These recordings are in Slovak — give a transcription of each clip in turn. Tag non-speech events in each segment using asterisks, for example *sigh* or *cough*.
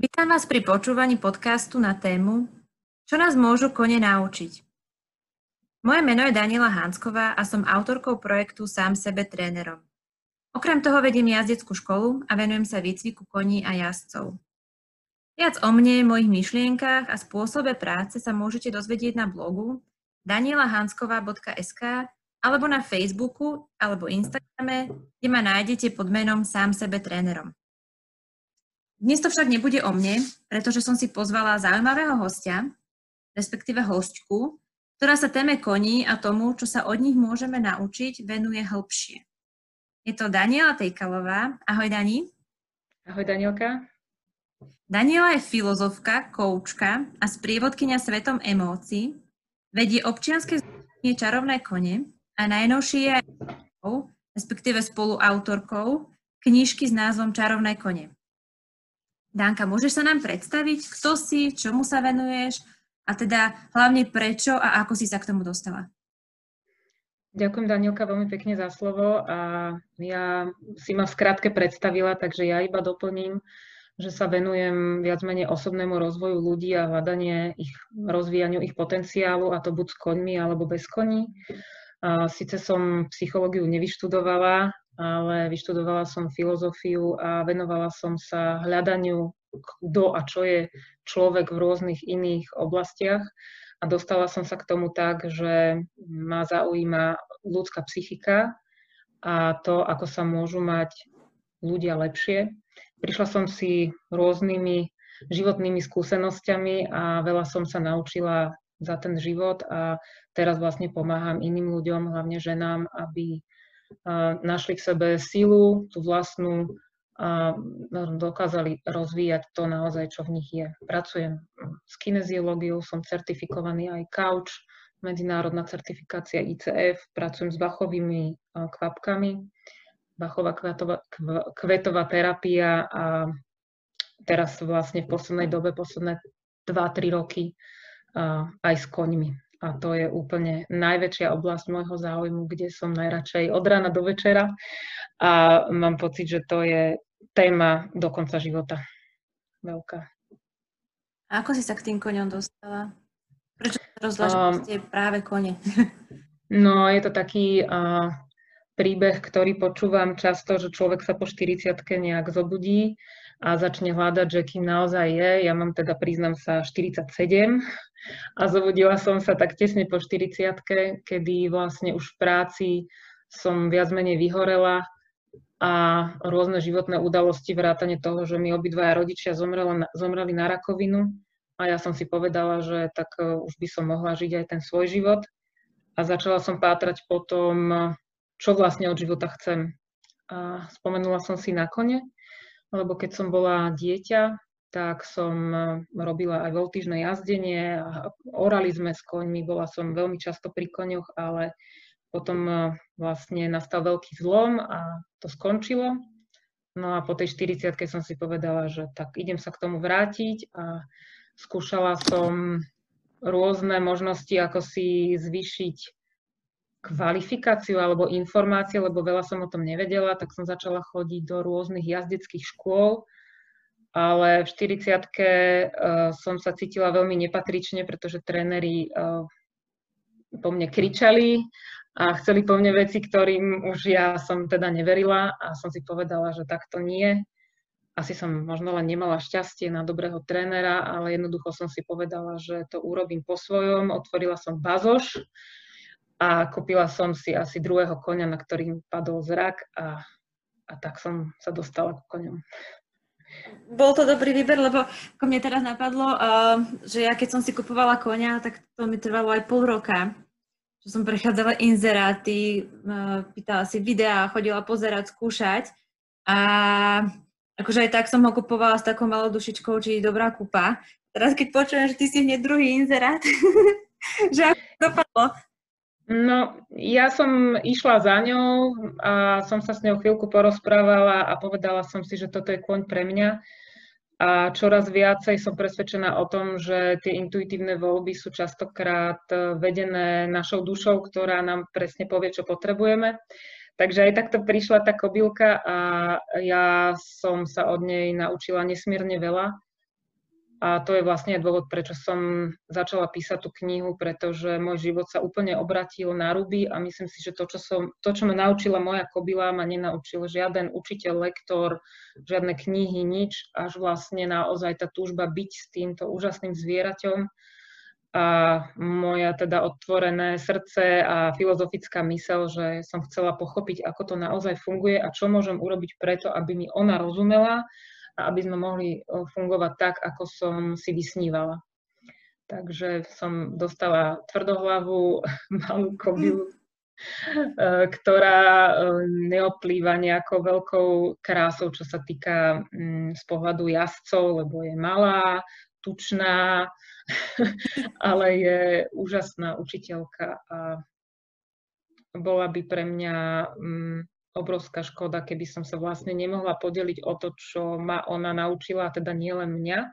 Vítam vás pri počúvaní podcastu na tému Čo nás môžu kone naučiť? Moje meno je Daniela Hánsková a som autorkou projektu Sám sebe trénerom. Okrem toho vediem jazdeckú školu a venujem sa výcviku koní a jazdcov. Viac o mne, mojich myšlienkach a spôsobe práce sa môžete dozvedieť na blogu danielahanskova.sk alebo na Facebooku alebo Instagrame, kde ma nájdete pod menom Sám sebe trénerom. Dnes to však nebude o mne, pretože som si pozvala zaujímavého hostia, respektíve hostku, ktorá sa téme koní a tomu, čo sa od nich môžeme naučiť, venuje hĺbšie. Je to Daniela Tejkalová. Ahoj, Dani. Ahoj, Danielka. Daniela je filozofka, koučka a sprievodkynia svetom emócií, vedie občianske združenie Čarovné kone a najnovšie je aj respektíve spoluautorkou knižky s názvom Čarovné kone. Dánka, môžeš sa nám predstaviť, kto si, čomu sa venuješ a teda hlavne prečo a ako si sa k tomu dostala? Ďakujem Danielka veľmi pekne za slovo a ja si ma v skratke predstavila, takže ja iba doplním, že sa venujem viac menej osobnému rozvoju ľudí a hľadanie ich, rozvíjaniu ich potenciálu a to buď s koňmi alebo bez koní. Sice som psychológiu nevyštudovala, ale vyštudovala som filozofiu a venovala som sa hľadaniu, kto a čo je človek v rôznych iných oblastiach. A dostala som sa k tomu tak, že ma zaujíma ľudská psychika a to, ako sa môžu mať ľudia lepšie. Prišla som si rôznymi životnými skúsenosťami a veľa som sa naučila za ten život a teraz vlastne pomáham iným ľuďom, hlavne ženám, aby našli v sebe silu, tú vlastnú a dokázali rozvíjať to naozaj, čo v nich je. Pracujem s kineziológiou, som certifikovaný aj couch, medzinárodná certifikácia ICF, pracujem s bachovými kvapkami, bachová kvetová, kvetová terapia a teraz vlastne v poslednej dobe, posledné 2-3 roky aj s koňmi a to je úplne najväčšia oblasť môjho záujmu, kde som najradšej od rána do večera a mám pocit, že to je téma do konca života. Veľká. A ako si sa k tým koňom dostala? Prečo sa rozhodla, um, práve kone? *laughs* no, je to taký uh, príbeh, ktorý počúvam často, že človek sa po 40 nejak zobudí a začne hľadať, že kým naozaj je. Ja mám teda, priznám sa, 47 a zobudila som sa tak tesne po 40 kedy vlastne už v práci som viac menej vyhorela a rôzne životné udalosti, vrátane toho, že mi obidvaja rodičia zomreli, zomreli na rakovinu a ja som si povedala, že tak e, už by som mohla žiť aj ten svoj život a začala som pátrať po tom, čo vlastne od života chcem. A spomenula som si na kone, lebo keď som bola dieťa, tak som e, robila aj voltížne jazdenie, orali sme s koňmi, bola som veľmi často pri koňoch, ale potom e, vlastne nastal veľký zlom a to skončilo. No a po tej 40 som si povedala, že tak idem sa k tomu vrátiť a skúšala som rôzne možnosti, ako si zvýšiť kvalifikáciu alebo informácie, lebo veľa som o tom nevedela, tak som začala chodiť do rôznych jazdeckých škôl, ale v 40 uh, som sa cítila veľmi nepatrične, pretože tréneri uh, po mne kričali a chceli po mne veci, ktorým už ja som teda neverila a som si povedala, že takto nie. Asi som možno len nemala šťastie na dobrého trénera, ale jednoducho som si povedala, že to urobím po svojom. Otvorila som bazoš, a kúpila som si asi druhého konia, na ktorým padol zrak a, a tak som sa dostala k koňom. Bol to dobrý výber, lebo ako mne teraz napadlo, uh, že ja keď som si kupovala konia, tak to mi trvalo aj pol roka. Že som prechádzala inzeráty, uh, pýtala si videá, chodila pozerať, skúšať. A akože aj tak som ho kupovala s takou malou dušičkou, či dobrá kúpa. Teraz keď počujem, že ty si hneď druhý inzerát, *laughs* že ako dopadlo, No, ja som išla za ňou a som sa s ňou chvíľku porozprávala a povedala som si, že toto je kôň pre mňa. A čoraz viacej som presvedčená o tom, že tie intuitívne voľby sú častokrát vedené našou dušou, ktorá nám presne povie, čo potrebujeme. Takže aj takto prišla tá kobylka a ja som sa od nej naučila nesmierne veľa a to je vlastne dôvod, prečo som začala písať tú knihu, pretože môj život sa úplne obratil na ruby a myslím si, že to, čo, som, to, čo ma naučila moja kobila, ma nenaučil žiaden učiteľ, lektor, žiadne knihy, nič, až vlastne naozaj tá túžba byť s týmto úžasným zvieraťom a moja teda otvorené srdce a filozofická mysel, že som chcela pochopiť, ako to naozaj funguje a čo môžem urobiť preto, aby mi ona rozumela a aby sme mohli fungovať tak, ako som si vysnívala. Takže som dostala tvrdohlavu *laughs* malú kobilu, *laughs* e, ktorá e, neoplýva nejakou veľkou krásou, čo sa týka mm, z pohľadu jazdcov, lebo je malá, tučná, *laughs* ale je úžasná učiteľka a bola by pre mňa mm, obrovská škoda, keby som sa vlastne nemohla podeliť o to, čo ma ona naučila, a teda nielen mňa,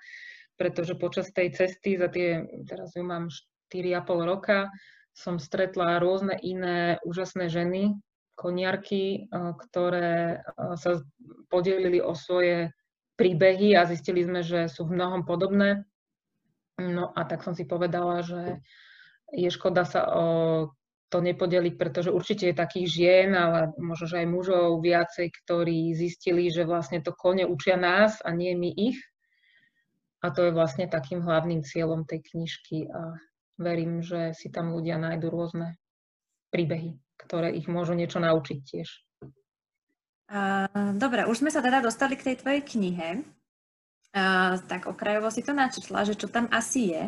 pretože počas tej cesty, za tie, teraz ju mám 4,5 roka, som stretla rôzne iné úžasné ženy, koniarky, eh, ktoré eh, sa podelili o svoje príbehy a zistili sme, že sú v mnohom podobné. No a tak som si povedala, že je škoda sa o to nepodeliť, pretože určite je takých žien, ale možno, že aj mužov viacej, ktorí zistili, že vlastne to kone učia nás a nie my ich. A to je vlastne takým hlavným cieľom tej knižky a verím, že si tam ľudia nájdu rôzne príbehy, ktoré ich môžu niečo naučiť tiež. Uh, dobre, už sme sa teda dostali k tej tvojej knihe. Uh, tak okrajovo si to načetla, že čo tam asi je.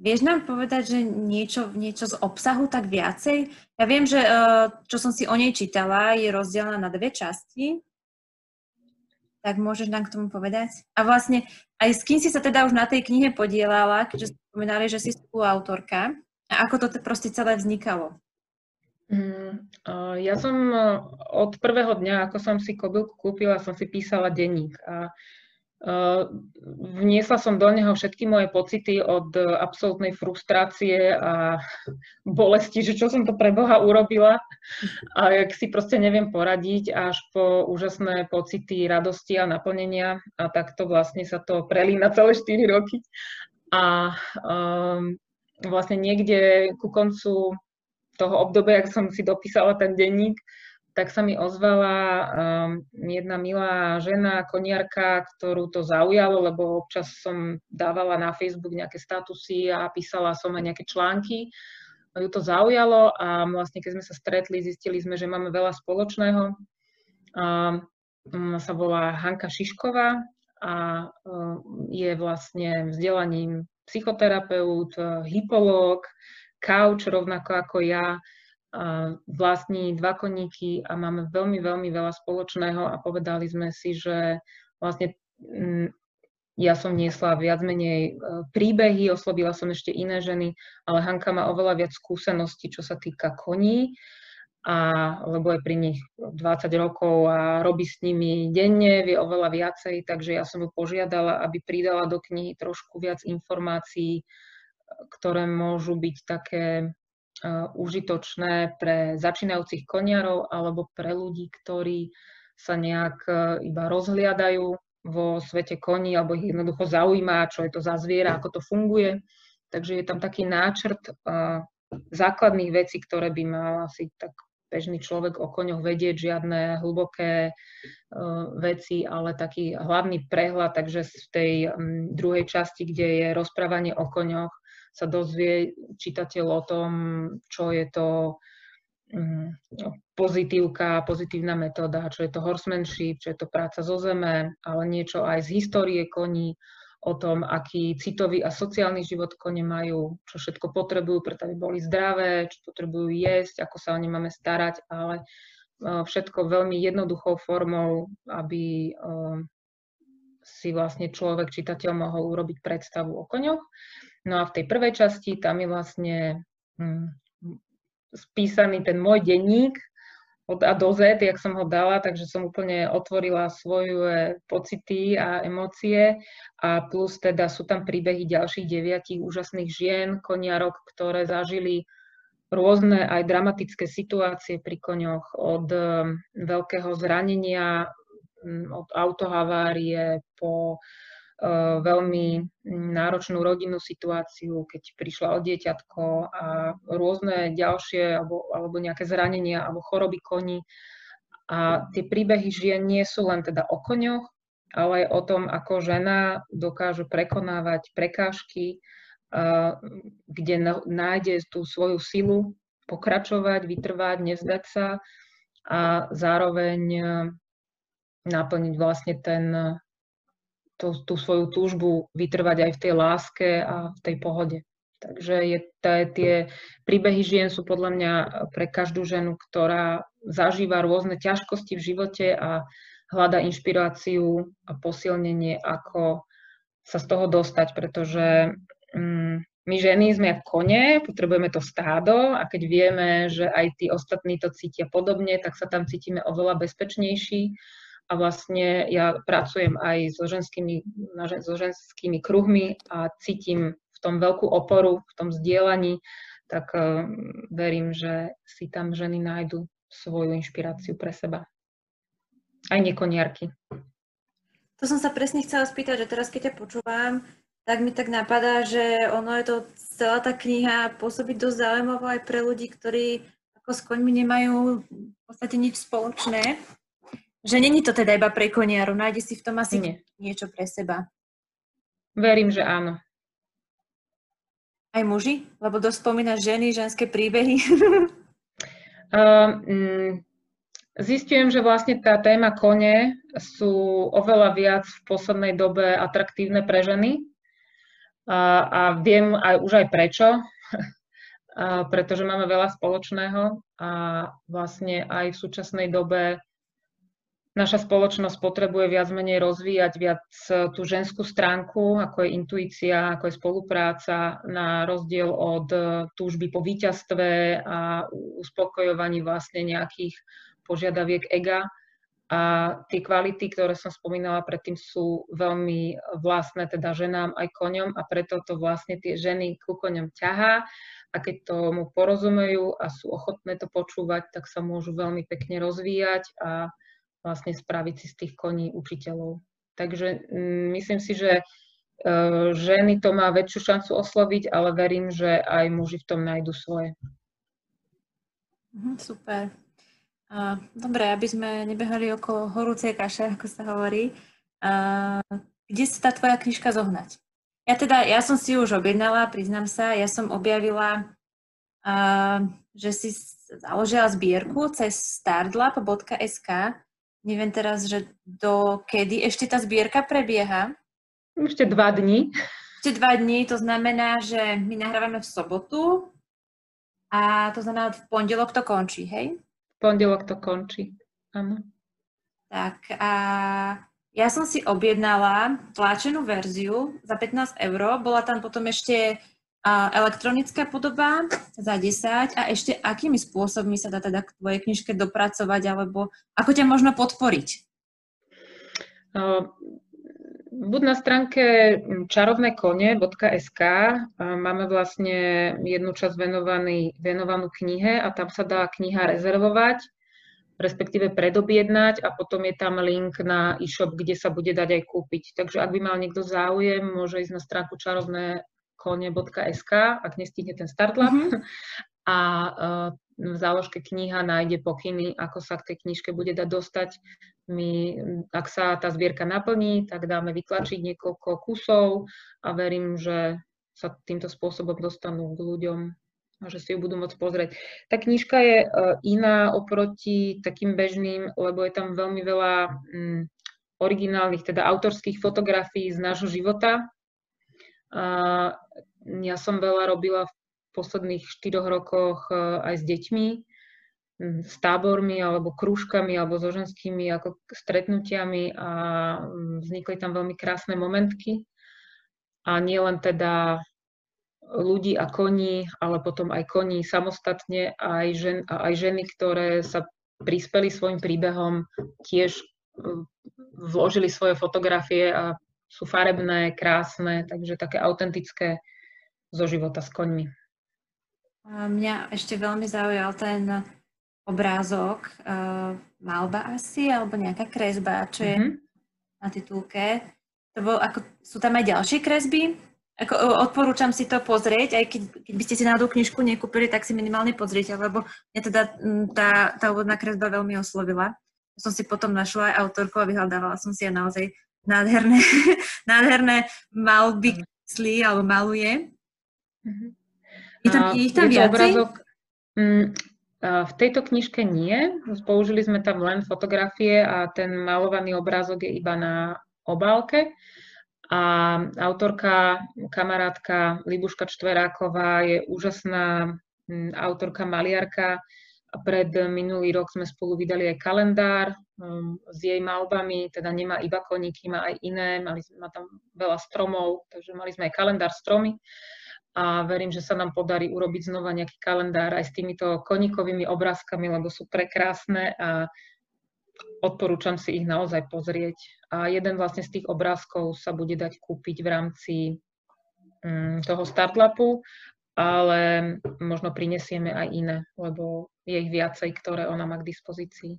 Vieš nám povedať, že niečo, niečo z obsahu tak viacej? Ja viem, že uh, čo som si o nej čítala, je rozdelená na dve časti. Tak môžeš nám k tomu povedať? A vlastne aj s kým si sa teda už na tej knihe podielala, keďže spomínali, že si spoluautorka. A ako to proste celé vznikalo? Mm, ja som e, od prvého dňa, ako som si kobylku kúpila, som si písala denník. A Vniesla som do neho všetky moje pocity od absolútnej frustrácie a *laughs* bolesti, že čo som to pre Boha urobila a jak si proste neviem poradiť, až po úžasné pocity radosti a naplnenia. A takto vlastne sa to prelína celé 4 roky. A um, vlastne niekde ku koncu toho obdobia, ak som si dopísala ten denník, tak sa mi ozvala um, jedna milá žena, koniarka, ktorú to zaujalo, lebo občas som dávala na Facebook nejaké statusy a písala som aj nejaké články. Ju to zaujalo a vlastne keď sme sa stretli, zistili sme, že máme veľa spoločného. Um, sa volá Hanka Šišková a um, je vlastne vzdelaním psychoterapeut, hypológ, couch rovnako ako ja, vlastní dva koníky a máme veľmi, veľmi veľa spoločného a povedali sme si, že vlastne mm, ja som niesla viac menej e, príbehy, oslovila som ešte iné ženy, ale Hanka má oveľa viac skúseností, čo sa týka koní, a, lebo je pri nich 20 rokov a robí s nimi denne, vie oveľa viacej, takže ja som ju požiadala, aby pridala do knihy trošku viac informácií, ktoré môžu byť také užitočné pre začínajúcich koniarov alebo pre ľudí, ktorí sa nejak e, iba rozhliadajú vo svete koní alebo ich jednoducho zaujíma, čo je to za zviera, ako to funguje. Takže je tam taký náčrt základných vecí, ktoré by mal asi tak bežný človek o koňoch vedieť, žiadne hlboké uh, veci, ale taký hlavný prehľad, takže v tej druhej časti, kde je rozprávanie o koňoch, sa dozvie čitateľ o tom, čo je to pozitívka, pozitívna metóda, čo je to horsemanship, čo je to práca zo zeme, ale niečo aj z histórie koní, o tom, aký citový a sociálny život kone majú, čo všetko potrebujú, preto aby boli zdravé, čo potrebujú jesť, ako sa o ne máme starať, ale všetko veľmi jednoduchou formou, aby si vlastne človek, čitateľ mohol urobiť predstavu o koňoch. No a v tej prvej časti tam je vlastne hm, spísaný ten môj denník od A do Z, jak som ho dala, takže som úplne otvorila svoje pocity a emócie. A plus teda sú tam príbehy ďalších deviatich úžasných žien, koniarok, ktoré zažili rôzne aj dramatické situácie pri koňoch, od hm, veľkého zranenia, od autohavárie po veľmi náročnú rodinnú situáciu, keď prišla o dieťatko a rôzne ďalšie alebo, alebo nejaké zranenia alebo choroby koní. A tie príbehy žien nie sú len teda o koňoch, ale aj o tom, ako žena dokáže prekonávať prekážky, kde nájde tú svoju silu, pokračovať, vytrvať, nevzdať sa a zároveň naplniť vlastne ten tú, tú svoju túžbu vytrvať aj v tej láske a v tej pohode. Takže je, tie príbehy žien sú podľa mňa pre každú ženu, ktorá zažíva rôzne ťažkosti v živote a hľada inšpiráciu a posilnenie, ako sa z toho dostať, pretože mm, my ženy sme ako kone, potrebujeme to stádo a keď vieme, že aj tí ostatní to cítia podobne, tak sa tam cítime oveľa bezpečnejší a vlastne ja pracujem aj so ženskými, so ženskými kruhmi a cítim v tom veľkú oporu, v tom zdieľaní, tak uh, verím, že si tam ženy nájdu svoju inšpiráciu pre seba. Aj nekoniarky. To som sa presne chcela spýtať, že teraz keď ťa počúvam, tak mi tak napadá, že ono je to celá tá kniha pôsobí dosť zaujímavo aj pre ľudí, ktorí ako s koňmi nemajú v podstate nič spoločné že není to teda iba pre koniaru, nájde si v tom asi Nie. niečo pre seba. Verím, že áno. Aj muži? Lebo dosť spomínaš ženy, ženské príbehy. *laughs* mm, zistujem, že vlastne tá téma kone sú oveľa viac v poslednej dobe atraktívne pre ženy. A, a viem aj, už aj prečo. *laughs* a, pretože máme veľa spoločného a vlastne aj v súčasnej dobe naša spoločnosť potrebuje viac menej rozvíjať viac e, tú ženskú stránku, ako je intuícia, ako je spolupráca, na rozdiel od e, túžby po víťazstve a uspokojovaní vlastne nejakých požiadaviek ega. A tie kvality, ktoré som spomínala predtým, sú veľmi vlastné teda ženám aj koňom a preto to vlastne tie ženy ku koňom ťahá a keď tomu porozumejú a sú ochotné to počúvať, tak sa môžu veľmi pekne rozvíjať a vlastne spraviť si z tých koní učiteľov. Takže mm, myslím si, že e, ženy to má väčšiu šancu osloviť, ale verím, že aj muži v tom nájdu svoje. Mhm, super. Dobre, aby sme nebehali okolo horúcej kaše, ako sa hovorí. Kde sa tá tvoja knižka zohnať? Ja teda, ja som si už objednala, priznám sa, ja som objavila, že si založila zbierku cez startlab.sk Neviem teraz, že do kedy ešte tá zbierka prebieha? Ešte dva dní. Ešte dva dní, to znamená, že my nahrávame v sobotu a to znamená, v pondelok to končí, hej? V pondelok to končí, áno. Tak a ja som si objednala tlačenú verziu za 15 eur. Bola tam potom ešte a elektronická podoba za 10 a ešte akými spôsobmi sa dá teda k tvojej knižke dopracovať alebo ako ťa možno podporiť? Buď na stránke čarovnékone.sk máme vlastne jednu časť venovaný, venovanú knihe a tam sa dá kniha rezervovať, respektíve predobjednať a potom je tam link na e-shop, kde sa bude dať aj kúpiť. Takže ak by mal niekto záujem, môže ísť na stránku čarovné kone.sk, ak nestihne ten startlab. Mm-hmm. A uh, v záložke kniha nájde pokyny, ako sa k tej knižke bude dať dostať. My, ak sa tá zbierka naplní, tak dáme vytlačiť niekoľko kusov a verím, že sa týmto spôsobom dostanú k ľuďom a že si ju budú môcť pozrieť. Tá knižka je uh, iná oproti takým bežným, lebo je tam veľmi veľa um, originálnych, teda autorských fotografií z nášho života, ja som veľa robila v posledných štyroch rokoch e, aj s deťmi, s tábormi alebo krúžkami alebo so ženskými ako stretnutiami a vznikli tam veľmi krásne momentky. A nie len teda ľudí a koní, ale potom aj koní samostatne aj, žen, aj ženy, ktoré sa prispeli svojim príbehom, tiež vložili svoje fotografie a sú farebné, krásne, takže také autentické zo života s koňmi. A mňa ešte veľmi zaujal ten obrázok, uh, malba asi, alebo nejaká kresba, čo je mm-hmm. na titulke. to bol, ako, sú tam aj ďalšie kresby? Ako, odporúčam si to pozrieť, aj keď, keď by ste si náhodou knižku nekúpili, tak si minimálne pozrite, lebo mňa teda tá, tá úvodná kresba veľmi oslovila. Som si potom našla aj autorku a vyhľadávala som si aj naozaj nádherné, *laughs* nádherné malby slí alebo maluje. Mm-hmm. Je tam, je ich tam je viacej? Obrazok, mm, v tejto knižke nie. Použili sme tam len fotografie a ten malovaný obrázok je iba na obálke. A autorka, kamarátka Libuška Čtveráková je úžasná mm, autorka, maliarka. Pred minulý rok sme spolu vydali aj kalendár um, s jej malbami, teda nemá iba koníky, má aj iné, mali, má tam veľa stromov, takže mali sme aj kalendár stromy a verím, že sa nám podarí urobiť znova nejaký kalendár aj s týmito koníkovými obrázkami, lebo sú prekrásne a odporúčam si ich naozaj pozrieť. A jeden vlastne z tých obrázkov sa bude dať kúpiť v rámci um, toho startlapu, ale možno prinesieme aj iné, lebo je ich viacej, ktoré ona má k dispozícii.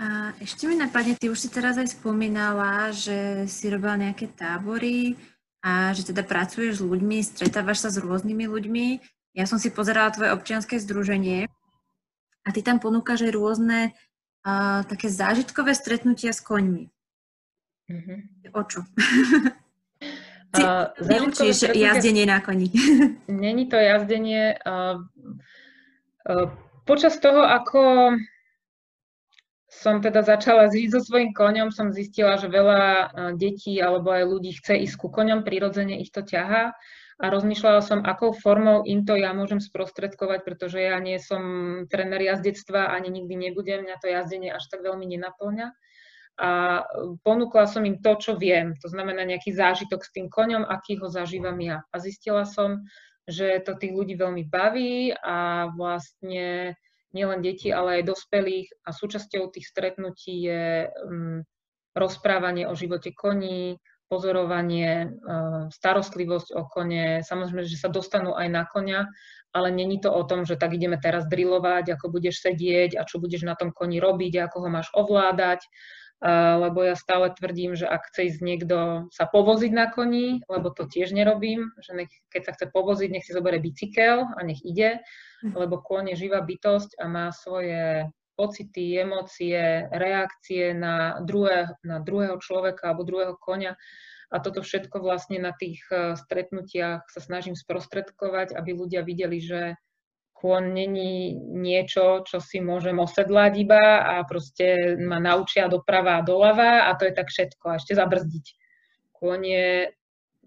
A ešte mi napadne, ty už si teraz aj spomínala, že si robila nejaké tábory a že teda pracuješ s ľuďmi, stretávaš sa s rôznymi ľuďmi. Ja som si pozerala tvoje občianske združenie a ty tam ponúkaš aj rôzne uh, také zážitkové stretnutia s koňmi. Mm-hmm. O čo? *laughs* Uh, neučíš jazdenie na koni. *laughs* Není to jazdenie. Uh, uh, počas toho, ako som teda začala žiť so svojím koňom, som zistila, že veľa detí alebo aj ľudí chce ísť ku koňom, prirodzene ich to ťahá a rozmýšľala som, akou formou im to ja môžem sprostredkovať, pretože ja nie som tréner jazdectva, ani nikdy nebudem, mňa to jazdenie až tak veľmi nenaplňa. A ponúkla som im to, čo viem, to znamená nejaký zážitok s tým koňom, aký ho zažívam ja. A zistila som, že to tých ľudí veľmi baví a vlastne nielen deti, ale aj dospelých. A súčasťou tých stretnutí je um, rozprávanie o živote koní, pozorovanie, eh, starostlivosť o kone, samozrejme, že sa dostanú aj na konia, ale není to o tom, že tak ideme teraz drilovať, ako budeš sedieť a čo budeš na tom koni robiť, ako ho máš ovládať, lebo ja stále tvrdím, že ak chce ísť niekto sa povoziť na koni, lebo to tiež nerobím, že nech, keď sa chce povoziť, nech si zoberie bicykel a nech ide, hm. lebo kôň je živá bytosť a má svoje pocity, emócie, reakcie na, druhé, na druhého človeka alebo druhého konia. A toto všetko vlastne na tých eh, stretnutiach sa snažím sprostredkovať, aby ľudia videli, že kôň není niečo, čo si môžem osedlať iba a proste ma naučia doprava a doľava a to je tak všetko a ešte zabrzdiť. Kôň je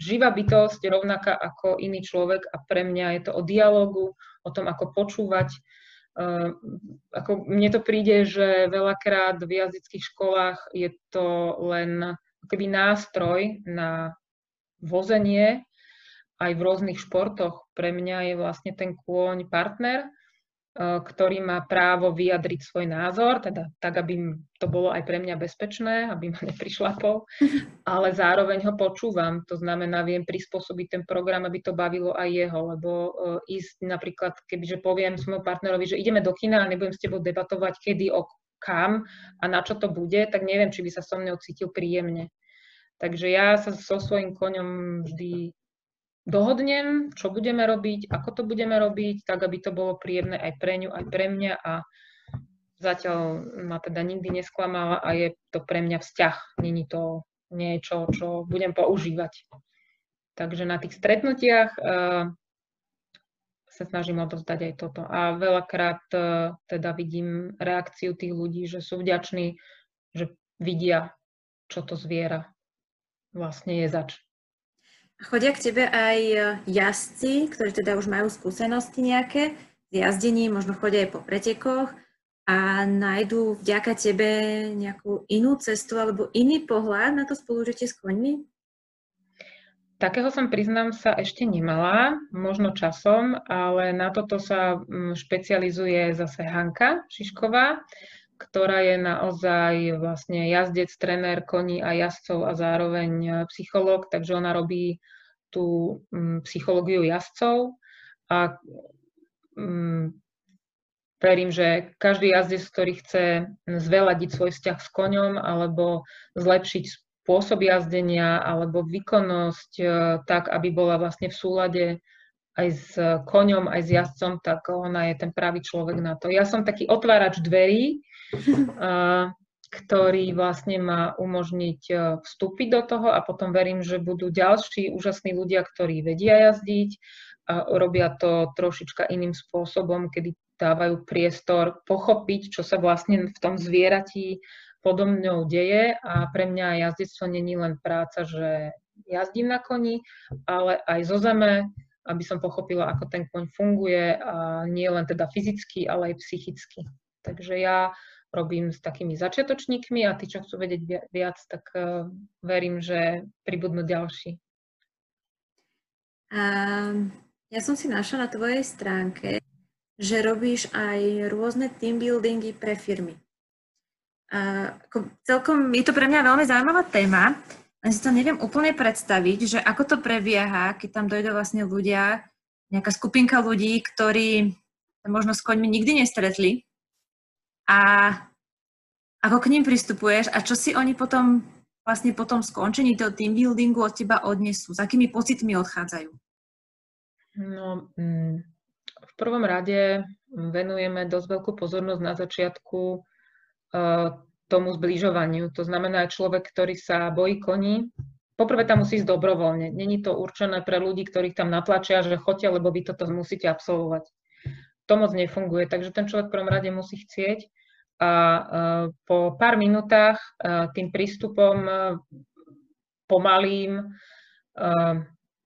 živá bytosť, rovnaká ako iný človek a pre mňa je to o dialogu, o tom, ako počúvať, Uh, ako mne to príde, že veľakrát v jazyckých školách je to len keby nástroj na vozenie aj v rôznych športoch. Pre mňa je vlastne ten kôň partner, uh, ktorý má právo vyjadriť svoj názor, teda tak, aby to bolo aj pre mňa bezpečné, aby ma *laughs* neprišlapol, ale zároveň ho počúvam. To znamená, viem prispôsobiť ten program, aby to bavilo aj jeho, lebo uh, ísť napríklad, kebyže poviem svojmu partnerovi, že ideme do kina a nebudem s tebou debatovať, kedy, o kam a na čo to bude, tak neviem, či by sa so mnou cítil príjemne. Takže ja sa so svojím koňom vždy dohodnem, čo budeme robiť, ako to budeme robiť, tak aby to bolo príjemné aj pre ňu, aj pre mňa a zatiaľ ma teda nikdy nesklamala a je to pre mňa vzťah, není to niečo, čo budem používať. Takže na tých stretnutiach uh, sa snažím odovzdať aj toto. A veľakrát uh, teda vidím reakciu tých ľudí, že sú vďační, že vidia, čo to zviera vlastne je zač. Chodia k tebe aj jazdci, ktorí teda už majú skúsenosti nejaké s jazdením, možno chodia aj po pretekoch a nájdú vďaka tebe nejakú inú cestu alebo iný pohľad na to spolužitie s koňmi? Takého som, priznám sa, ešte nemala, možno časom, ale na toto sa mm, špecializuje zase Hanka Šišková, ktorá je naozaj vlastne jazdec, trenér koní a jazdcov a zároveň psychológ, takže ona robí tú mm, psychológiu jazdcov. A Mm, verím, že každý jazdec, ktorý chce zveladiť svoj vzťah s koňom alebo zlepšiť spôsob jazdenia alebo výkonnosť e, tak, aby bola vlastne v súlade aj s koňom, aj s jazdcom, tak ona je ten pravý človek na to. Ja som taký otvárač dverí, ktorý vlastne má umožniť e, vstúpiť do toho a potom verím, že budú ďalší úžasní ľudia, ktorí vedia jazdiť a robia to trošička iným spôsobom, kedy dávajú priestor pochopiť, čo sa vlastne v tom zvieratí podo mňou deje a pre mňa jazdectvo není len práca, že jazdím na koni, ale aj zo zeme, aby som pochopila, ako ten koň funguje a nie len teda fyzicky, ale aj psychicky. Takže ja robím s takými začiatočníkmi a tí, čo chcú vedieť viac, tak uh, verím, že pribudnú ďalší. Um, ja som si našla na tvojej stránke, že robíš aj rôzne team buildingy pre firmy. Uh, celkom je to pre mňa veľmi zaujímavá téma, len si to neviem úplne predstaviť, že ako to prebieha, keď tam dojdú vlastne ľudia, nejaká skupinka ľudí, ktorí možno s koňmi nikdy nestretli a ako k ním pristupuješ a čo si oni potom vlastne po tom skončení toho team buildingu od teba odnesú, s akými pocitmi odchádzajú? No, mm, v prvom rade venujeme dosť veľkú pozornosť na začiatku uh, tomu zbližovaniu. To znamená, človek, ktorý sa bojí koní, poprvé tam musí ísť dobrovoľne. Není to určené pre ľudí, ktorých tam natlačia, že choďte, lebo vy toto musíte absolvovať. To moc nefunguje, takže ten človek v prvom rade musí chcieť a uh, po pár minútach uh, tým prístupom uh, pomalým,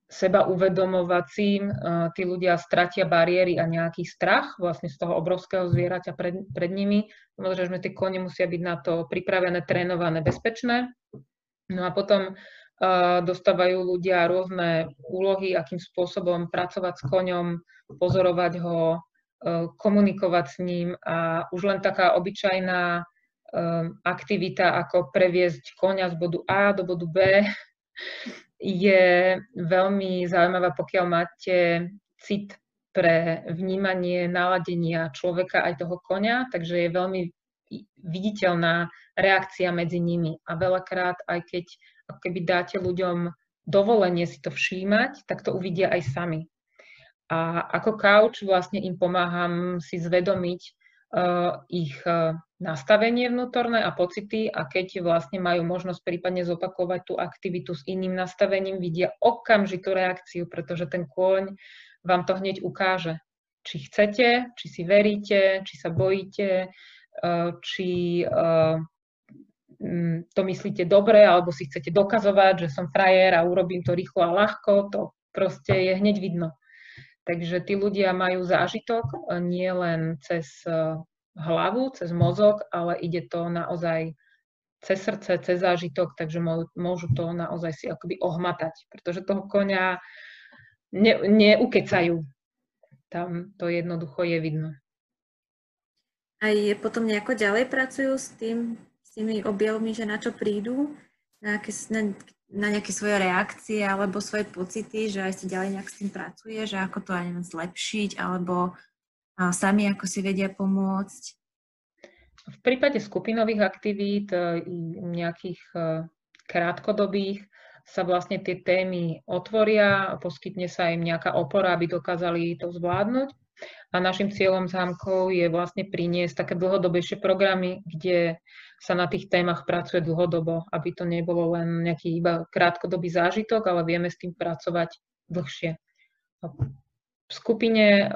seba uvedomovacím, tí ľudia stratia bariéry a nejaký strach vlastne z toho obrovského zvieraťa pred, pred nimi. Samozrejme, tie kone musia byť na to pripravené, trénované, bezpečné. No a potom uh, dostávajú ľudia rôzne úlohy, akým spôsobom pracovať s koňom, pozorovať ho, uh, komunikovať s ním a už len taká obyčajná aktivita, ako previesť koňa z bodu A do bodu B, je veľmi zaujímavá, pokiaľ máte cit pre vnímanie naladenia človeka aj toho konia, takže je veľmi viditeľná reakcia medzi nimi. A veľakrát, aj keď ako keby dáte ľuďom dovolenie si to všímať, tak to uvidia aj sami. A ako couch vlastne im pomáham si zvedomiť ich uh, nastavenie vnútorné a pocity a keď vlastne majú možnosť prípadne zopakovať tú aktivitu s iným nastavením, vidia okamžitú reakciu, pretože ten kôň vám to hneď ukáže. Či chcete, či si veríte, či sa bojíte, eh, či to myslíte dobre, alebo si chcete dokazovať, že som frajer a urobím to rýchlo a ľahko, to proste je hneď vidno. Takže tí ľudia majú zážitok eh, nie len cez hlavu, cez mozog, ale ide to naozaj cez srdce, cez zážitok, takže môžu to naozaj si akoby ohmatať, pretože toho konia ne, neukecajú. Tam to jednoducho je vidno. A je potom nejako ďalej pracujú s, tým, s tými objavmi, že na čo prídu, na nejaké, na, na nejaké svoje reakcie alebo svoje pocity, že aj si ďalej nejak s tým pracuje, že ako to aj neviem, zlepšiť, alebo a sami ako si vedia pomôcť? V prípade skupinových aktivít, e, nejakých e, krátkodobých, sa vlastne tie témy otvoria, poskytne sa im nejaká opora, aby dokázali to zvládnuť. A našim cieľom zámkov je vlastne priniesť také dlhodobejšie programy, kde sa na tých témach pracuje dlhodobo, aby to nebolo len nejaký iba krátkodobý zážitok, ale vieme s tým pracovať dlhšie v skupine,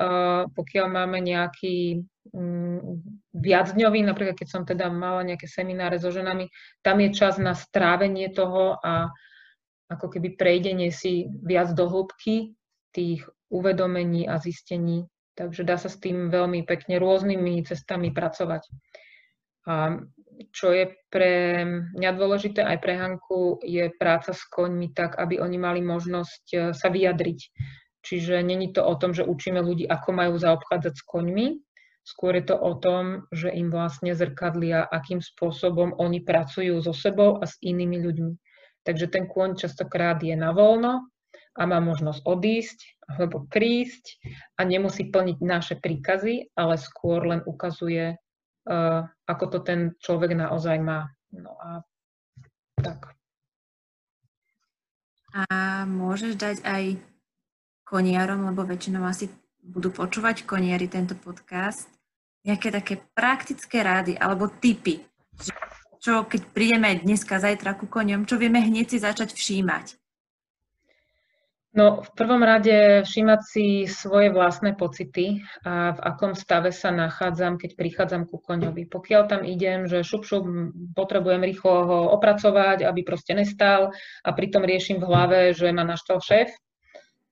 pokiaľ máme nejaký mm, viacdňový, napríklad keď som teda mala nejaké semináre so ženami, tam je čas na strávenie toho a ako keby prejdenie si viac do hĺbky tých uvedomení a zistení. Takže dá sa s tým veľmi pekne rôznymi cestami pracovať. A čo je pre mňa dôležité aj pre Hanku, je práca s koňmi tak, aby oni mali možnosť eh, sa vyjadriť Čiže není to o tom, že učíme ľudí, ako majú zaobchádzať s koňmi, skôr je to o tom, že im vlastne zrkadlia, akým spôsobom oni pracujú so sebou a s inými ľuďmi. Takže ten kôň častokrát je na voľno a má možnosť odísť alebo prísť a nemusí plniť naše príkazy, ale skôr len ukazuje, uh, ako to ten človek naozaj má. No a tak. A môžeš dať aj koniarom, lebo väčšinou asi budú počúvať koniari tento podcast, nejaké také praktické rády alebo tipy, čo keď prídeme dneska, zajtra ku koniom, čo vieme hneď si začať všímať? No, v prvom rade všímať si svoje vlastné pocity a v akom stave sa nachádzam, keď prichádzam ku koňovi. Pokiaľ tam idem, že šup, šup, potrebujem rýchlo ho opracovať, aby proste nestal a pritom riešim v hlave, že ma naštval šéf,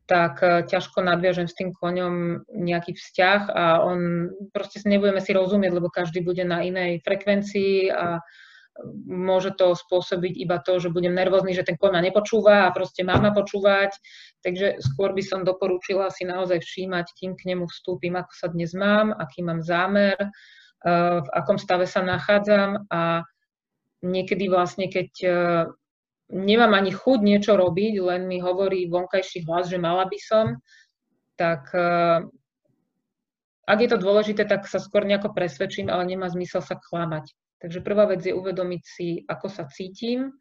tak e, ťažko nadviažem s tým koňom nejaký vzťah a on proste nebudeme si rozumieť, lebo každý bude na inej frekvencii a môže to spôsobiť iba to, že budem nervózny, že ten koň ma nepočúva a proste má ma počúvať. Takže skôr by som doporučila si naozaj všímať, kým k nemu vstúpim, ako sa dnes mám, aký mám zámer, e, v akom stave sa nachádzam a niekedy vlastne, keď e, nemám ani chuť niečo robiť, len mi hovorí vonkajší hlas, že mala by som, tak e, ak je to dôležité, tak sa skôr nejako presvedčím, ale nemá zmysel sa klamať. Takže prvá vec je uvedomiť si, ako sa cítim,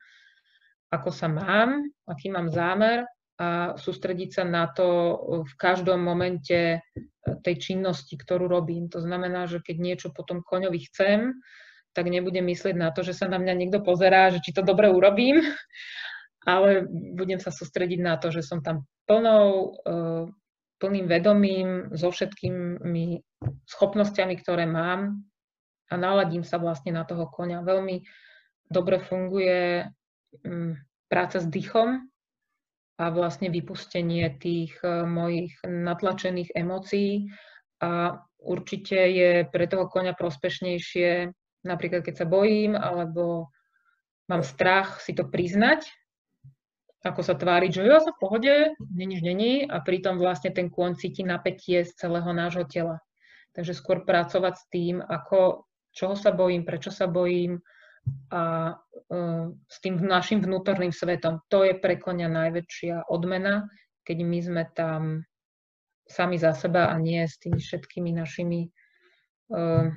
ako sa mám, aký mám zámer a sústrediť sa na to v každom momente tej činnosti, ktorú robím. To znamená, že keď niečo potom koňovi chcem, tak nebudem myslieť na to, že sa na mňa niekto pozerá, že či to dobre urobím, *laughs* ale budem sa sústrediť na to, že som tam plnou, eh, plným vedomím, so všetkými schopnosťami, ktoré mám a naladím sa vlastne na toho konia. Veľmi dobre funguje mm, práca s dýchom a vlastne vypustenie tých e, mojich natlačených emócií a určite je pre toho konia prospešnejšie, napríklad keď sa bojím alebo mám strach si to priznať, ako sa tváriť, že ja som v pohode, nič není a pritom vlastne ten kôň cíti napätie z celého nášho tela. Takže skôr pracovať s tým, ako čoho sa bojím, prečo sa bojím a uh, s tým našim vnútorným svetom. To je pre konia najväčšia odmena, keď my sme tam sami za seba a nie s tými všetkými našimi uh,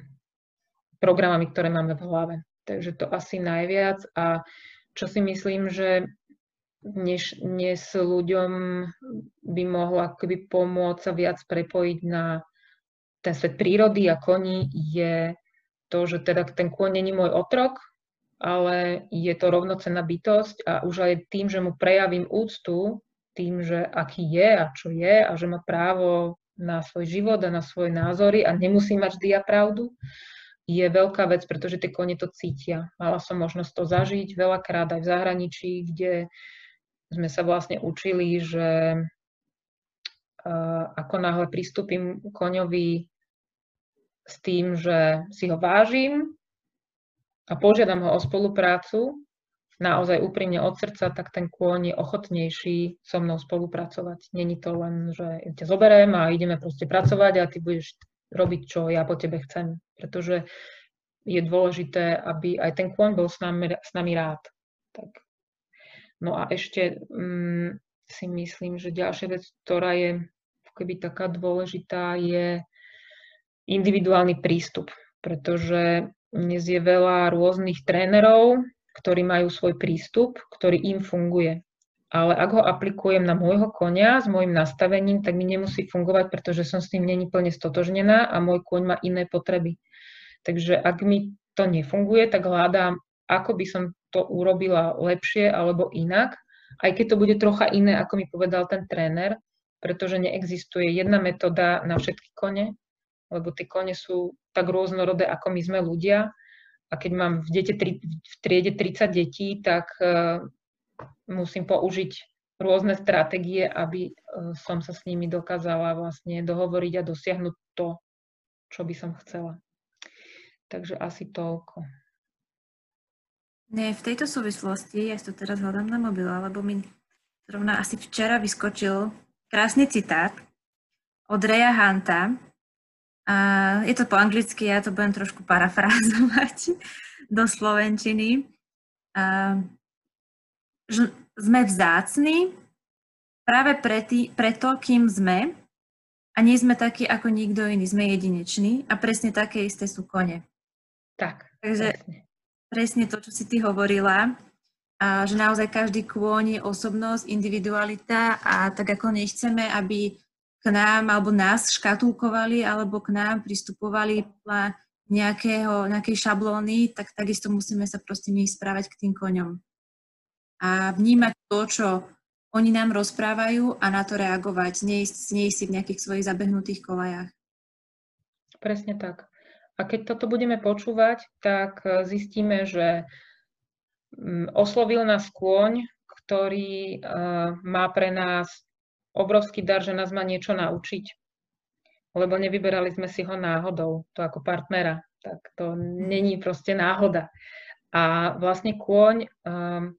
programami, ktoré máme v hlave. Takže to asi najviac. A čo si myslím, že dnes, dnes ľuďom by mohlo akoby pomôcť sa viac prepojiť na ten svet prírody a koní, je to, že teda ten kôň není môj otrok, ale je to rovnocenná bytosť a už aj tým, že mu prejavím úctu, tým, že aký je a čo je a že má právo na svoj život a na svoje názory a nemusí mať vždy a pravdu, je veľká vec, pretože tie kone to cítia. Mala som možnosť to zažiť veľakrát aj v zahraničí, kde sme sa vlastne učili, že uh, ako náhle pristúpim koňovi s tým, že si ho vážim a požiadam ho o spoluprácu, naozaj úprimne od srdca, tak ten kôň je ochotnejší so mnou spolupracovať. Není to len, že ťa zoberiem a ideme proste pracovať a ty budeš robiť, čo ja po tebe chcem. Pretože je dôležité, aby aj ten kôň bol s nami, s nami rád. Tak. No a ešte mm, si myslím, že ďalšia vec, ktorá je keby taká dôležitá, je individuálny prístup, pretože dnes je veľa rôznych trénerov, ktorí majú svoj prístup, ktorý im funguje. Ale ak ho aplikujem na môjho konia s môjim nastavením, tak mi nemusí fungovať, pretože som s tým není plne stotožnená a môj koň má iné potreby. Takže ak mi to nefunguje, tak hľadám, ako by som to urobila lepšie alebo inak, aj keď to bude trocha iné, ako mi povedal ten tréner, pretože neexistuje jedna metóda na všetky kone, lebo tie kone sú tak rôznorodé, ako my sme ľudia. A keď mám v, dete, v triede 30 detí, tak uh, musím použiť rôzne stratégie, aby uh, som sa s nimi dokázala vlastne dohovoriť a dosiahnuť to, čo by som chcela. Takže asi toľko. Nie, v tejto súvislosti, ja to teraz hľadám na mobil, lebo mi zrovna asi včera vyskočil krásny citát od Reja Hanta, a je to po anglicky, ja to budem trošku parafrázovať *laughs* do slovenčiny. A, že sme vzácni práve pretý, preto, kým sme, a nie sme takí ako nikto iný, sme jedineční a presne také isté sú kone. Tak. Takže presne, presne to, čo si ty hovorila, a že naozaj každý kôň je osobnosť, individualita a tak ako nechceme, aby k nám alebo nás škatulkovali alebo k nám pristupovali podľa nejakého, nejakej šablóny, tak takisto musíme sa proste my správať k tým koňom. A vnímať to, čo oni nám rozprávajú a na to reagovať, neísť, neísť si v nejakých svojich zabehnutých kolajách. Presne tak. A keď toto budeme počúvať, tak e, zistíme, že mm, oslovil nás kôň, ktorý e, má pre nás obrovský dar, že nás má niečo naučiť. Lebo nevyberali sme si ho náhodou, to ako partnera. Tak to není proste náhoda. A vlastne kôň um,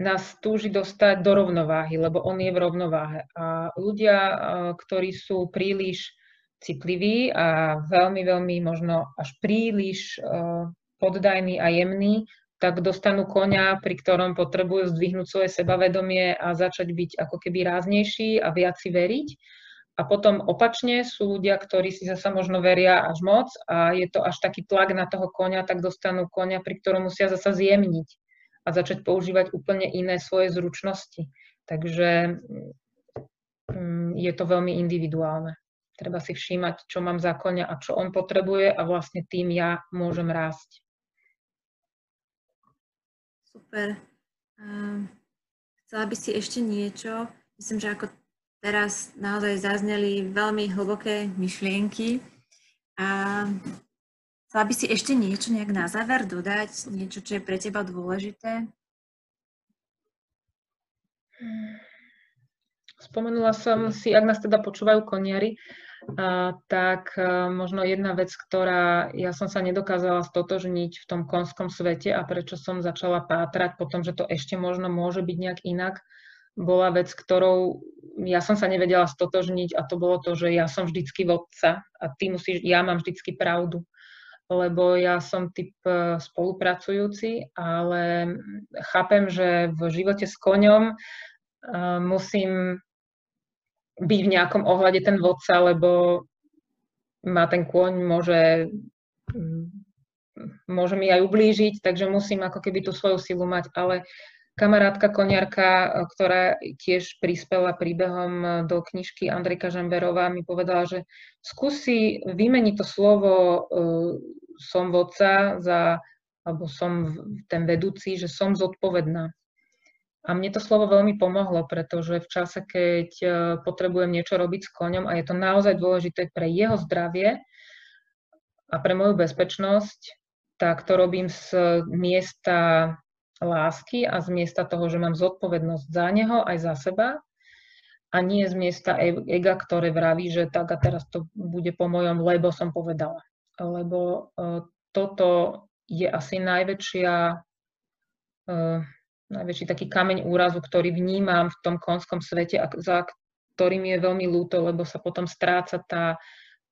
nás túži dostať do rovnováhy, lebo on je v rovnováhe. A ľudia, uh, ktorí sú príliš citlivý a veľmi, veľmi možno až príliš uh, poddajný a jemný, tak dostanú konia, pri ktorom potrebujú zdvihnúť svoje sebavedomie a začať byť ako keby ráznejší a viac si veriť. A potom opačne sú ľudia, ktorí si zasa možno veria až moc a je to až taký tlak na toho konia, tak dostanú konia, pri ktorom musia zasa zjemniť a začať používať úplne iné svoje zručnosti. Takže mm, je to veľmi individuálne. Treba si všímať, čo mám za konia a čo on potrebuje a vlastne tým ja môžem rásť. Super. chcela by si ešte niečo? Myslím, že ako teraz naozaj zazneli veľmi hlboké myšlienky. A chcela by si ešte niečo nejak na záver dodať? Niečo, čo je pre teba dôležité? Spomenula som si, ak nás teda počúvajú koniari, tak možno jedna vec, ktorá ja som sa nedokázala stotožniť v tom konskom svete a prečo som začala pátrať potom, že to ešte možno môže byť nejak inak, bola vec, ktorou ja som sa nevedela stotožniť a to bolo to, že ja som vždycky vodca a ty musíš, ja mám vždycky pravdu. Lebo ja som typ e, spolupracujúci, ale chápem, že v živote s koňom uh, musím byť v nejakom ohľade ten vodca, lebo má ten kôň, môže, mm, môže mi aj ublížiť, takže musím ako keby tú svoju silu mať, ale kamarátka koniarka, ktorá tiež prispela príbehom do knižky Andrejka Žemberová, mi povedala, že skúsi vymeniť to slovo uh, som vodca za, alebo som ten vedúci, že som zodpovedná. A mne to slovo veľmi pomohlo, pretože v čase, keď e, potrebujem niečo robiť s koňom a je to naozaj dôležité pre jeho zdravie a pre moju bezpečnosť, tak to robím z miesta lásky a z miesta toho, že mám zodpovednosť za neho aj za seba a nie z miesta e-, ega, ktoré vraví, že tak a teraz to bude po mojom, lebo som povedala. Lebo uh, toto je asi najväčšia najväčší taký kameň úrazu, ktorý vnímam v tom konskom svete a za ktorým je veľmi ľúto, lebo sa potom stráca tá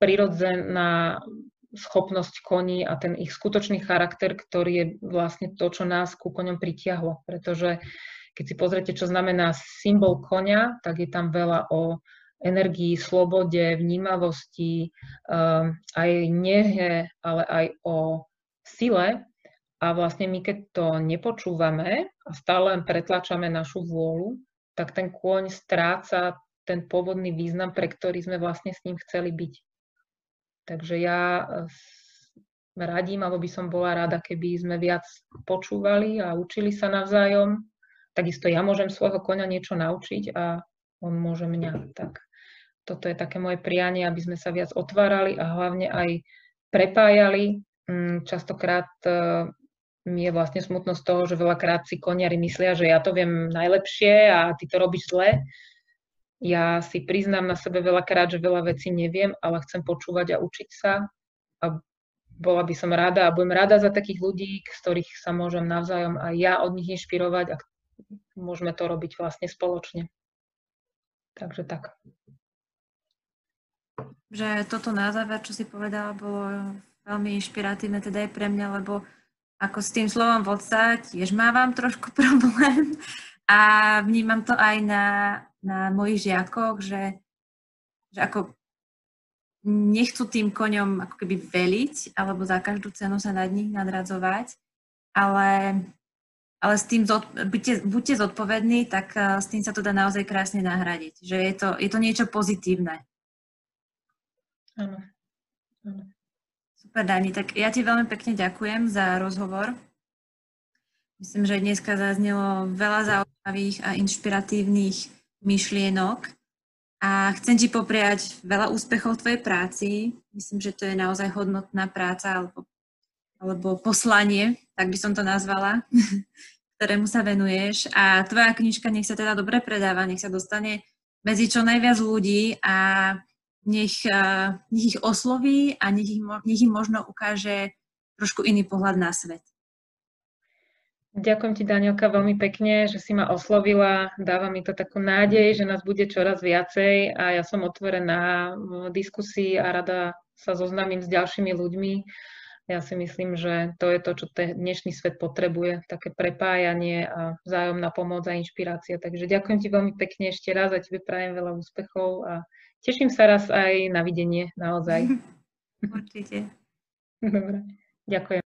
prirodzená schopnosť koní a ten ich skutočný charakter, ktorý je vlastne to, čo nás ku koňom pritiahlo. Pretože keď si pozriete, čo znamená symbol konia, tak je tam veľa o energii, slobode, vnímavosti, um, aj nehe, ale aj o sile. A vlastne my, keď to nepočúvame a stále len pretlačame našu vôľu, tak ten kôň stráca ten pôvodný význam, pre ktorý sme vlastne s ním chceli byť. Takže ja eh, radím, alebo by som bola rada, keby sme viac počúvali a učili sa navzájom. Takisto ja môžem svojho koňa niečo naučiť a on môže mňa. Tak toto je také moje prianie, aby sme sa viac otvárali a hlavne aj prepájali. Mm, častokrát eh, mi je vlastne smutno z toho, že veľakrát si koniari myslia, že ja to viem najlepšie a ty to robíš zle. Ja si priznám na sebe veľakrát, že veľa vecí neviem, ale chcem počúvať a učiť sa. A bola by som rada a budem rada za takých ľudí, z ktorých sa môžem navzájom aj ja od nich inšpirovať a môžeme to robiť vlastne spoločne. Takže tak. Že toto na záver, čo si povedala, bolo veľmi inšpiratívne teda aj pre mňa, lebo ako s tým slovom vodca tiež mávam trošku *laughs* problém. a vnímam to aj na, na mojich žiakoch, že, že ako nechcú tým koňom ako keby veliť alebo za každú cenu sa nad nich nadradzovať, ale, ale s tým zod, buďte, buďte zodpovední, tak uh, s tým sa to dá naozaj krásne nahradiť. Že je to, je to niečo pozitívne. Áno. Áno. Super, Dani, tak ja ti veľmi pekne ďakujem za rozhovor. Myslím, že dneska zaznelo veľa zaujímavých a inšpiratívnych myšlienok a chcem ti popriať veľa úspechov v tvojej práci. Myslím, že to je naozaj hodnotná práca alebo, alebo poslanie, tak by som to nazvala, *laughs* ktorému sa venuješ. A tvoja knižka nech sa teda dobre predáva, nech sa dostane medzi čo najviac ľudí a nech, nech ich osloví a nech, ich, nech im možno ukáže trošku iný pohľad na svet. Ďakujem ti, Danielka, veľmi pekne, že si ma oslovila. Dáva mi to takú nádej, že nás bude čoraz viacej a ja som otvorená v diskusii a rada sa zoznámim s ďalšími ľuďmi. Ja si myslím, že to je to, čo ten dnešný svet potrebuje, také prepájanie a vzájomná pomoc a inšpirácia. Takže ďakujem ti veľmi pekne ešte raz a tebe prajem veľa úspechov a teším sa raz aj na videnie naozaj. *laughs* Určite. Dobre, ďakujem.